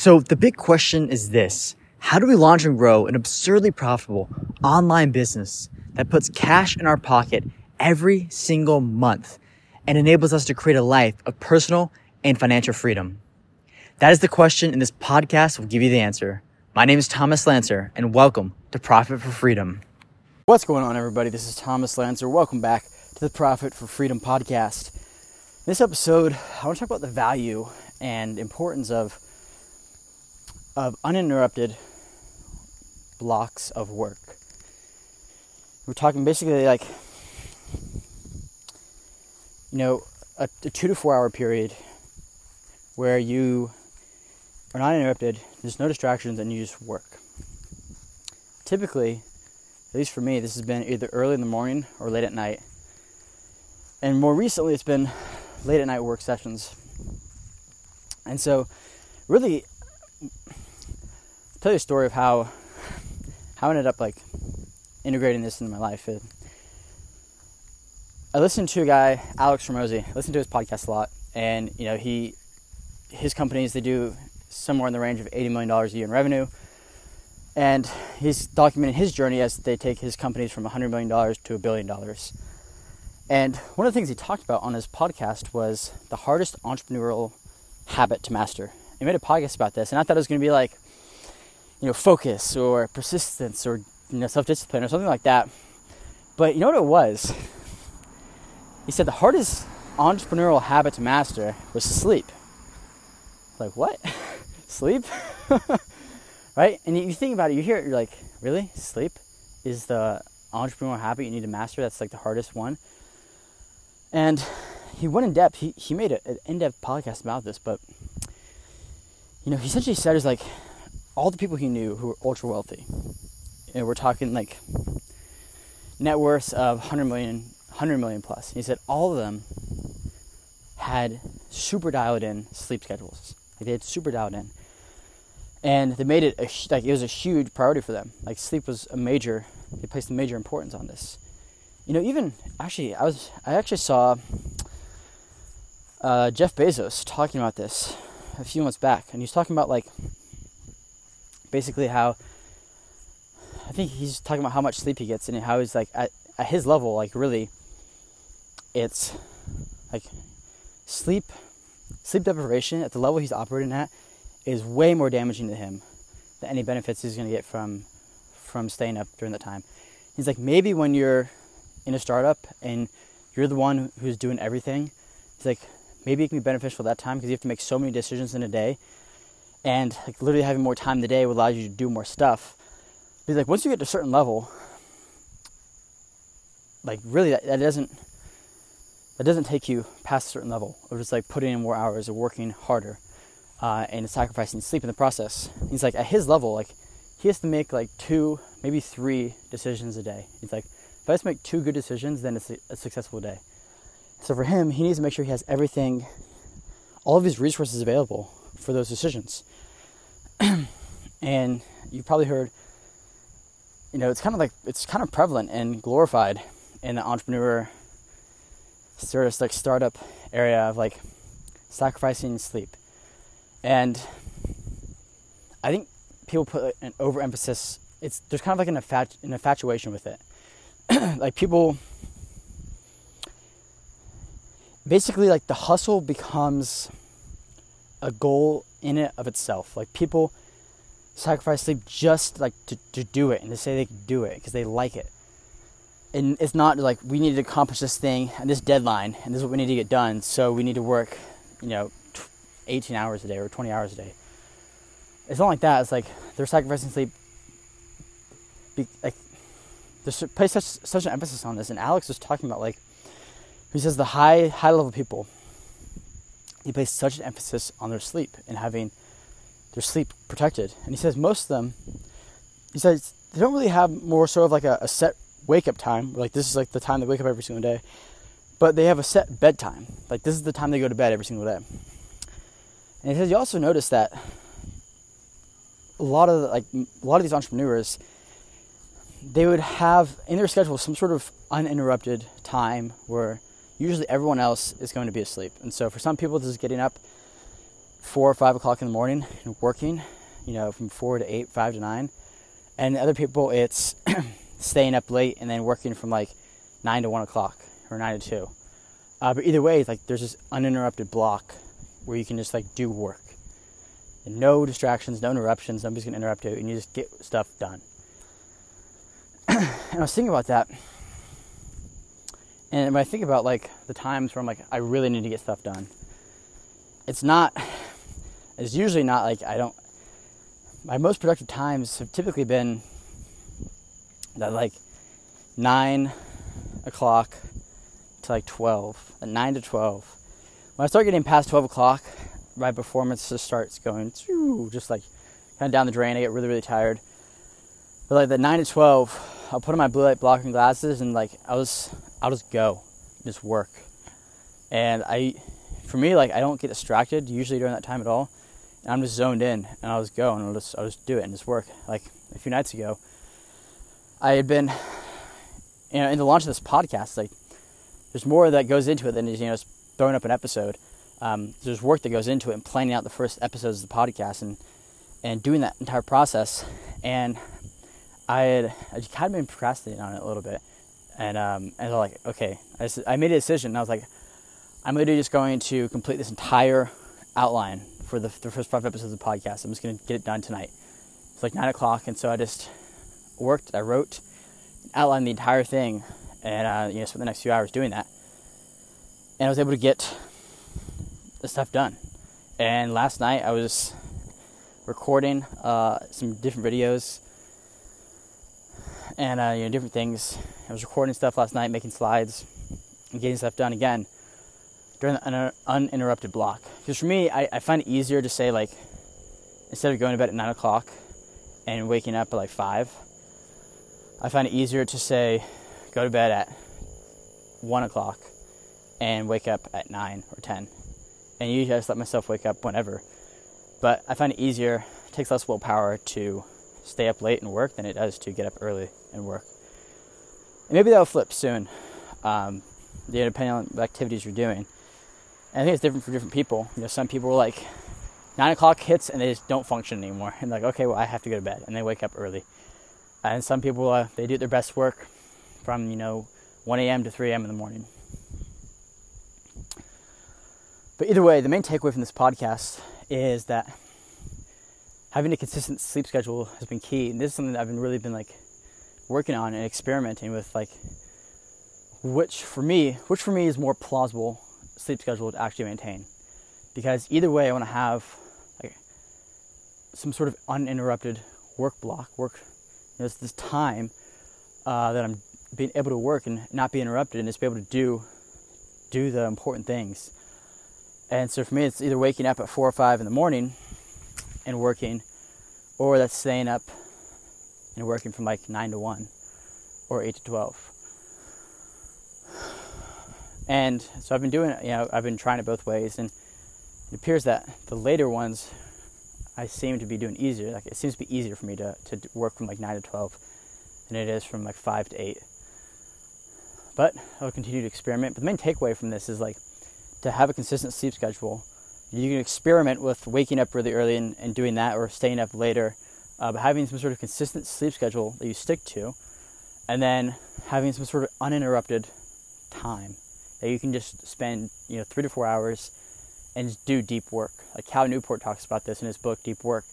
So the big question is this. How do we launch and grow an absurdly profitable online business that puts cash in our pocket every single month and enables us to create a life of personal and financial freedom? That is the question, and this podcast will give you the answer. My name is Thomas Lancer, and welcome to Profit for Freedom. What's going on, everybody? This is Thomas Lancer. Welcome back to the Profit for Freedom podcast. In this episode, I want to talk about the value and importance of of uninterrupted blocks of work. We're talking basically like, you know, a, a two to four hour period where you are not interrupted, there's no distractions, and you just work. Typically, at least for me, this has been either early in the morning or late at night. And more recently, it's been late at night work sessions. And so, really, tell you a story of how how I ended up like integrating this into my life. It, I listened to a guy, Alex Hormozi. I listened to his podcast a lot, and you know he his companies they do somewhere in the range of eighty million dollars a year in revenue, and he's documenting his journey as they take his companies from hundred million dollars to a billion dollars. And one of the things he talked about on his podcast was the hardest entrepreneurial habit to master. He made a podcast about this, and I thought it was going to be like you know, focus or persistence or you know, self-discipline or something like that. But you know what it was? He said the hardest entrepreneurial habit to master was sleep. Like what? sleep? right? And you think about it, you hear it, you're like, really? Sleep is the entrepreneurial habit you need to master. That's like the hardest one. And he went in depth. He he made an in-depth podcast about this, but you know, he essentially said is like all the people he knew who were ultra wealthy, and we're talking like net worths of 100 million, 100 million plus. He said all of them had super dialed in sleep schedules. Like they had super dialed in, and they made it a, like it was a huge priority for them. Like sleep was a major. They placed a major importance on this. You know, even actually, I was I actually saw uh, Jeff Bezos talking about this a few months back, and he's talking about like basically how I think he's talking about how much sleep he gets and how he's like at, at his level, like really, it's like sleep, sleep deprivation at the level he's operating at is way more damaging to him than any benefits he's going to get from from staying up during the time. He's like maybe when you're in a startup and you're the one who's doing everything, it's like maybe it can be beneficial that time because you have to make so many decisions in a day and like literally having more time in the day will allow you to do more stuff. Because like once you get to a certain level, like really that, that doesn't that doesn't take you past a certain level of just like putting in more hours or working harder uh, and sacrificing sleep in the process. He's like at his level, like he has to make like two, maybe three decisions a day. He's like, if I just make two good decisions, then it's a, a successful day. So for him, he needs to make sure he has everything, all of his resources available for those decisions. and you've probably heard, you know, it's kind of like it's kind of prevalent and glorified in the entrepreneur sort of like startup area of like sacrificing sleep. And I think people put an overemphasis. It's there's kind of like an, infatu- an infatuation with it. like people, basically, like the hustle becomes a goal in it of itself. Like people sacrifice sleep just like to, to do it and to say they can do it because they like it. And it's not like we need to accomplish this thing and this deadline and this is what we need to get done. So we need to work, you know, 18 hours a day or 20 hours a day. It's not like that. It's like they're sacrificing sleep. Be, like there's place such such an emphasis on this. And Alex was talking about like he says the high high level people he places such an emphasis on their sleep and having their sleep protected. And he says most of them, he says they don't really have more sort of like a, a set wake up time. Like this is like the time they wake up every single day, but they have a set bedtime. Like this is the time they go to bed every single day. And he says you also notice that a lot of the, like a lot of these entrepreneurs, they would have in their schedule some sort of uninterrupted time where usually everyone else is going to be asleep. And so for some people, this is getting up four or five o'clock in the morning and working, you know, from four to eight, five to nine. And other people, it's staying up late and then working from like nine to one o'clock or nine to two. Uh, but either way, like there's this uninterrupted block where you can just like do work. And no distractions, no interruptions, nobody's gonna interrupt you, and you just get stuff done. and I was thinking about that. And when I think about like the times where I'm like, I really need to get stuff done, it's not, it's usually not like I don't, my most productive times have typically been that like nine o'clock to like 12, at 9 to 12. When I start getting past 12 o'clock, my performance just starts going just like kind of down the drain. I get really, really tired. But like the 9 to 12, I'll put on my blue light blocking glasses and like I'll just, I'll just go, just work. And I, for me, like I don't get distracted usually during that time at all. And I'm just zoned in and I'll just go and I'll just, I'll just do it and just work. Like a few nights ago, I had been, you know, in the launch of this podcast, like there's more that goes into it than you know just throwing up an episode. Um, there's work that goes into it and planning out the first episodes of the podcast and and doing that entire process. And I had I kind of been procrastinating on it a little bit, and um, and I was like, okay, I, just, I made a decision. And I was like, I'm literally just going to complete this entire outline for the, the first five episodes of the podcast. I'm just going to get it done tonight. It's like nine o'clock, and so I just worked. I wrote, outlined the entire thing and uh, you know spent the next few hours doing that and i was able to get the stuff done and last night i was recording uh, some different videos and uh, you know different things i was recording stuff last night making slides and getting stuff done again during the uninterrupted block because for me I, I find it easier to say like instead of going to bed at 9 o'clock and waking up at like 5 i find it easier to say go to bed at one o'clock and wake up at nine or ten. And usually I just let myself wake up whenever. But I find it easier, it takes less willpower to stay up late and work than it does to get up early and work. And maybe that'll flip soon, um, you know, depending on the activities you're doing. And I think it's different for different people. You know, some people are like, nine o'clock hits and they just don't function anymore. And like, okay, well, I have to go to bed, and they wake up early. And some people, uh, they do their best work from, you know, 1 a.m. to 3 a.m. in the morning. But either way, the main takeaway from this podcast is that having a consistent sleep schedule has been key. And this is something that I've been really been like working on and experimenting with like which for me, which for me is more plausible sleep schedule to actually maintain. Because either way I want to have like some sort of uninterrupted work block, work you know, this, time uh, that I'm being able to work and not be interrupted and just be able to do do the important things. And so for me, it's either waking up at four or five in the morning and working, or that's staying up and working from like nine to one or eight to twelve. And so I've been doing, it, you know, I've been trying it both ways, and it appears that the later ones I seem to be doing easier. Like it seems to be easier for me to to work from like nine to twelve than it is from like five to eight. But I'll continue to experiment. But the main takeaway from this is like to have a consistent sleep schedule. You can experiment with waking up really early and, and doing that or staying up later, uh, but having some sort of consistent sleep schedule that you stick to, and then having some sort of uninterrupted time that you can just spend, you know, three to four hours and do deep work. Like Cal Newport talks about this in his book, Deep Work.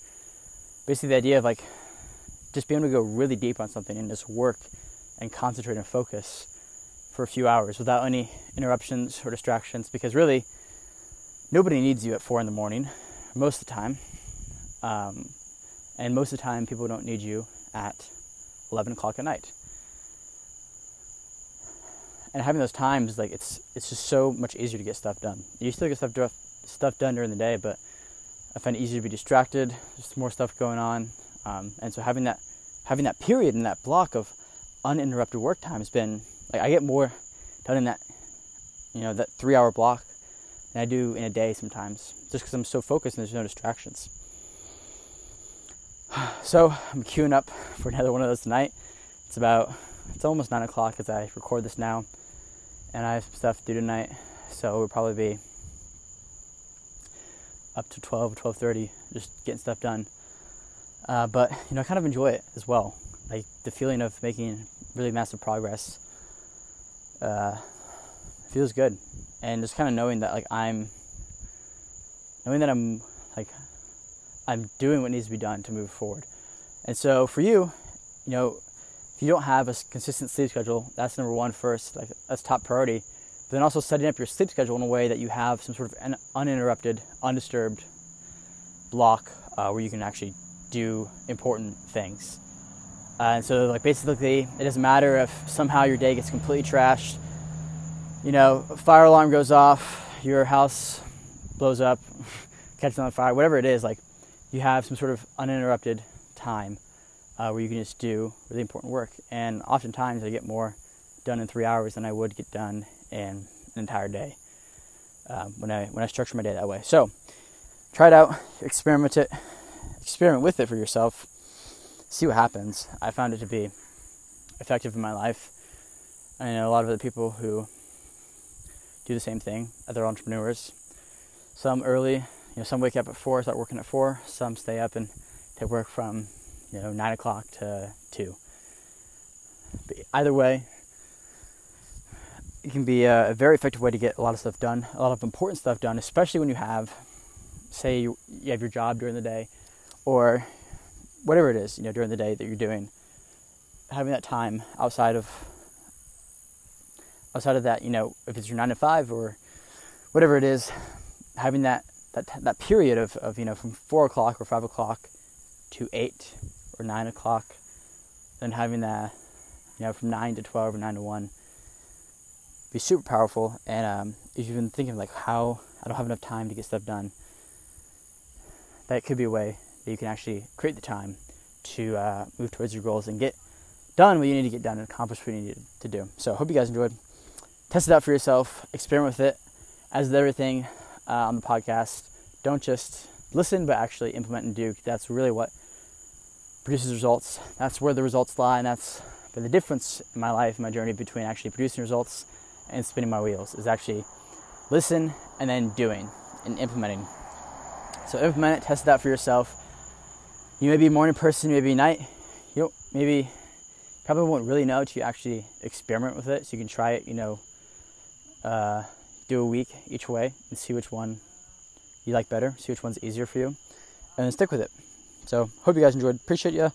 Basically, the idea of like just being able to go really deep on something and just work and concentrate and focus for a few hours without any interruptions or distractions because really nobody needs you at four in the morning most of the time. Um, and most of the time, people don't need you at 11 o'clock at night. And having those times, like it's it's just so much easier to get stuff done. You still get stuff stuff done during the day, but I find it easier to be distracted. There's more stuff going on, um, and so having that having that period and that block of uninterrupted work time has been like I get more done in that, you know, that three hour block than I do in a day sometimes, just because I'm so focused and there's no distractions. So I'm queuing up for another one of those tonight. It's about, it's almost nine o'clock as I record this now, and I have some stuff to do tonight, so it'll probably be up to 12 12.30 just getting stuff done. Uh, but you know i kind of enjoy it as well. Like the feeling of making really massive progress uh, feels good and just kind of knowing that like i'm knowing that i'm like i'm doing what needs to be done to move forward. And so for you you know if you don't have a consistent sleep schedule that's number one first like that's top priority. But then also setting up your sleep schedule in a way that you have some sort of an uninterrupted undisturbed block uh, where you can actually do important things. Uh, and so like basically it doesn't matter if somehow your day gets completely trashed you know, fire alarm goes off, your house blows up, catches on fire, whatever it is, like you have some sort of uninterrupted time uh, where you can just do really important work. And oftentimes I get more done in three hours than I would get done in an entire day um, when I when I structure my day that way. So try it out, experiment it, experiment with it for yourself, see what happens. I found it to be effective in my life. I know a lot of other people who do the same thing. Other entrepreneurs. Some early, you know, some wake up at four, start working at four. Some stay up and they work from, you know, nine o'clock to two. But either way, it can be a, very effective way to get a lot of stuff done, a lot of important stuff done, especially when you have, say, you, you have your job during the day, or whatever it is, you know, during the day that you're doing. Having that time outside of outside of that, you know, if it's your nine to five or whatever it is, having that that that period of, of you know from four o'clock or five o'clock to eight or nine o'clock, then having that you know from nine to twelve or nine to one be super powerful. And um, if you've been thinking like how I don't have enough time to get stuff done, that could be a way that you can actually create the time to uh, move towards your goals and get done what you need to get done and accomplish what you need to do. So hope you guys enjoyed test it out for yourself, experiment with it. As with everything uh, on the podcast, don't just listen, but actually implement and do. That's really what produces results. That's where the results lie, and that's been the difference in my life, my journey between actually producing results and spinning my wheels. Is actually listen and then doing and implementing. So implement it, test it out for yourself. You may be a morning person, maybe night. You maybe probably won't really know until you actually experiment with it. So you can try it, you know, uh, do a week each way and see which one you like better, see which one's easier for you, and stick with it. So, hope you guys enjoyed. Appreciate you.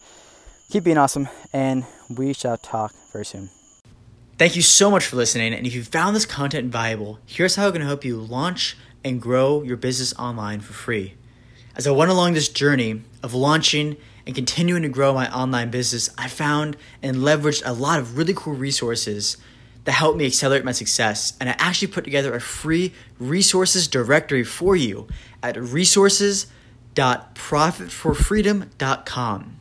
Keep being awesome, and we shall talk very soon. Thank you so much for listening. And if you found this content valuable, here's how I can help you launch and grow your business online for free. As I went along this journey of launching and continuing to grow my online business, I found and leveraged a lot of really cool resources that helped me accelerate my success. And I actually put together a free resources directory for you at resources.profitforfreedom.com.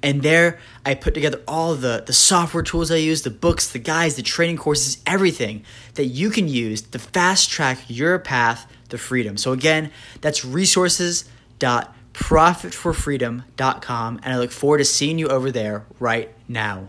And there I put together all the, the software tools I use, the books, the guides, the training courses, everything that you can use to fast track your path to freedom. So again, that's resources.profitforfreedom.com. And I look forward to seeing you over there right now.